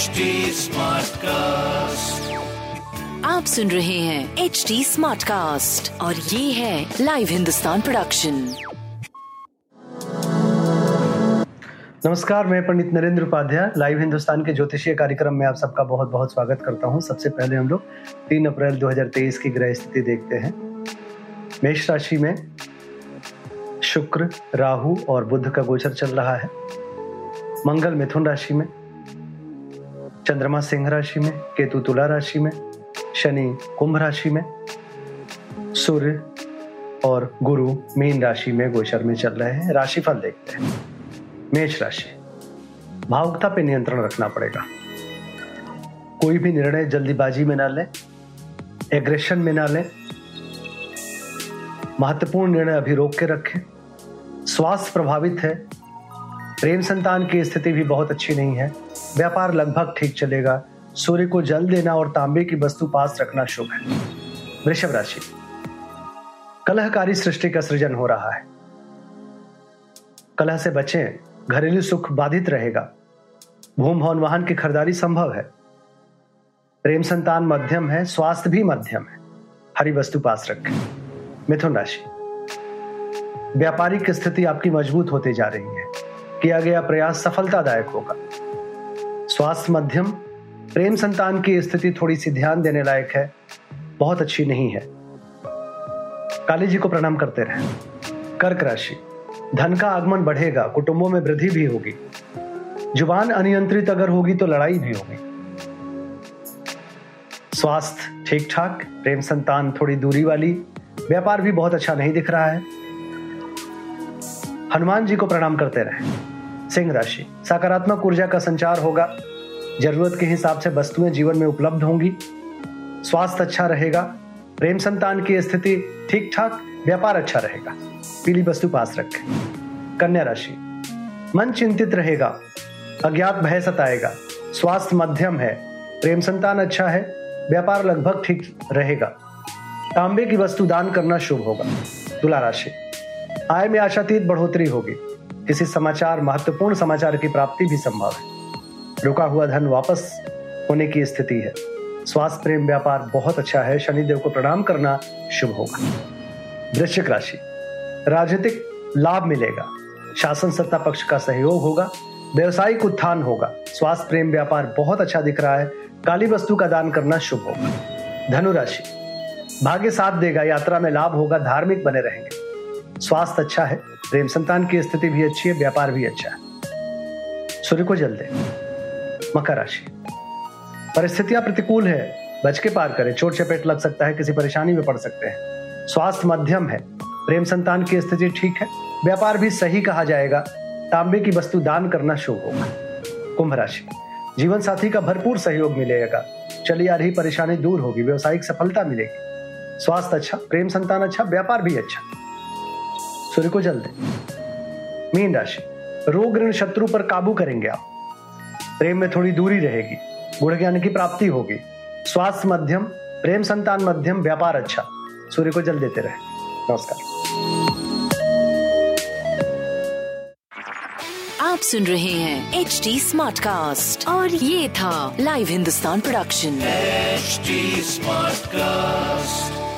HD Smartcast. आप सुन रहे हैं एच डी स्मार्ट कास्ट और ये है लाइव हिंदुस्तान प्रोडक्शन नमस्कार मैं पंडित नरेंद्र उपाध्याय लाइव हिंदुस्तान के ज्योतिषीय कार्यक्रम में आप सबका बहुत बहुत स्वागत करता हूँ। सबसे पहले हम लोग 3 अप्रैल 2023 की ग्रह स्थिति देखते हैं। मेष राशि में शुक्र राहु और बुध का गोचर चल रहा है। मंगल मिथुन राशि में चंद्रमा सिंह राशि में, केतु तुला राशि में, शनि कुंभ राशि में, सूर्य और गुरु मीन राशि में गोचर में चल रहे हैं। राशिफल देखते हैं। मेष राशि, भावुकता पे नियंत्रण रखना पड़ेगा। कोई भी निर्णय जल्दीबाजी में ना लें एग्रेशन में ना लें। महत्वपूर्ण निर्णय अभी रोक के रखें। स्वास्थ्य प्रभावित है प्रेम संतान की स्थिति भी बहुत अच्छी नहीं है। व्यापार लगभग ठीक चलेगा। सूर्य को जल देना और तांबे की वस्तु पास रखना शुभ है। वृषभ राशि। कलहकारी सृष्टि का सृजन हो रहा है। कलह से बचें, घरेलू सुख बाधित रहेगा। भूम भवन वाहन की खरीदारी संभव है। प्रेम संतान मध्यम है, स्वास्थ्य भी मध्यम है। हरी वस्तु पास रखें। मिथुन राशि। व्यापारिक स्थिति आपकी मज़बूत होती जा रही है। किया गया प्रयास सफलतादायक होगा। स्वास्थ्य मध्यम, प्रेम संतान की स्थिति थोड़ी सी ध्यान देने लायक है, बहुत अच्छी नहीं है। काली जी को प्रणाम करते रहे। कर्क राशि, धन का आगमन बढ़ेगा, कुटुंबों में वृद्धि भी होगी। ज़ुबान अनियंत्रित अगर होगी तो लड़ाई भी होगी। स्वास्थ्य ठीक ठाक प्रेम संतान थोड़ी दूरी वाली, व्यापार भी बहुत अच्छा नहीं दिख रहा है। हनुमान जी को प्रणाम करते रहे। सिंह राशि। सकारात्मक ऊर्जा का संचार होगा। ज़रूरत के हिसाब से वस्तुएँ जीवन में उपलब्ध होंगी। स्वास्थ्य अच्छा रहेगा। प्रेम संतान की स्थिति ठीक ठाक व्यापार अच्छा रहेगा। पीली वस्तु पास रखें। कन्या राशि। मन चिंतित रहेगा। अज्ञात भय सताएगा। स्वास्थ्य मध्यम है। प्रेम संतान अच्छा है। व्यापार लगभग ठीक रहेगा। तांबे की वस्तु दान करना शुभ होगा। तुला राशि। आय में आशातीत बढ़ोतरी होगी। किसी समाचार, महत्वपूर्ण समाचार की प्राप्ति भी संभव है। रुका हुआ धन वापस होने की स्थिति है। स्वास्थ्य प्रेम व्यापार बहुत अच्छा है। शनिदेव को प्रणाम करना शुभ होगा। वृश्चिक राशि। राजनीतिक लाभ मिलेगा। शासन सत्ता पक्ष का सहयोग होगा। व्यवसायिक उत्थान होगा। स्वास्थ्य प्रेम व्यापार बहुत अच्छा दिख रहा है। काली वस्तु का दान करना शुभ होगा। धनुराशि। भाग्य साथ देगा। यात्रा में लाभ होगा। धार्मिक बने रहेंगे। स्वास्थ्य अच्छा है, प्रेम संतान की स्थिति भी अच्छी है, व्यापार भी अच्छा है। सूर्य को जल दे, मकर राशि। परिस्थितियाँ प्रतिकूल है, बच के पार करें। चोट चपेट लग सकता है, किसी परेशानी में पड़ सकते हैं। स्वास्थ्य मध्यम है, प्रेम संतान की स्थिति ठीक है, व्यापार भी सही कहा जाएगा। तांबे की वस्तु दान करना शुभ होगा। कुंभ राशि। जीवन साथी का भरपूर सहयोग मिलेगा। चली आ रही परेशानी दूर होगी, व्यवसायिक सफलता मिलेगी। स्वास्थ्य अच्छा प्रेम संतान अच्छा व्यापार भी अच्छा। सूर्य को जल दे। मीन राशि रोग ऋण शत्रु पर काबू करेंगे आप। प्रेम में थोड़ी दूरी रहेगी गुण ज्ञान की प्राप्ति होगी। स्वास्थ्य मध्यम प्रेम संतान मध्यम व्यापार अच्छा। सूर्य को जल देते रहे। नमस्कार। आप सुन रहे हैं एच डी स्मार्ट कास्ट और ये था live Hindustan production HD Smartcast.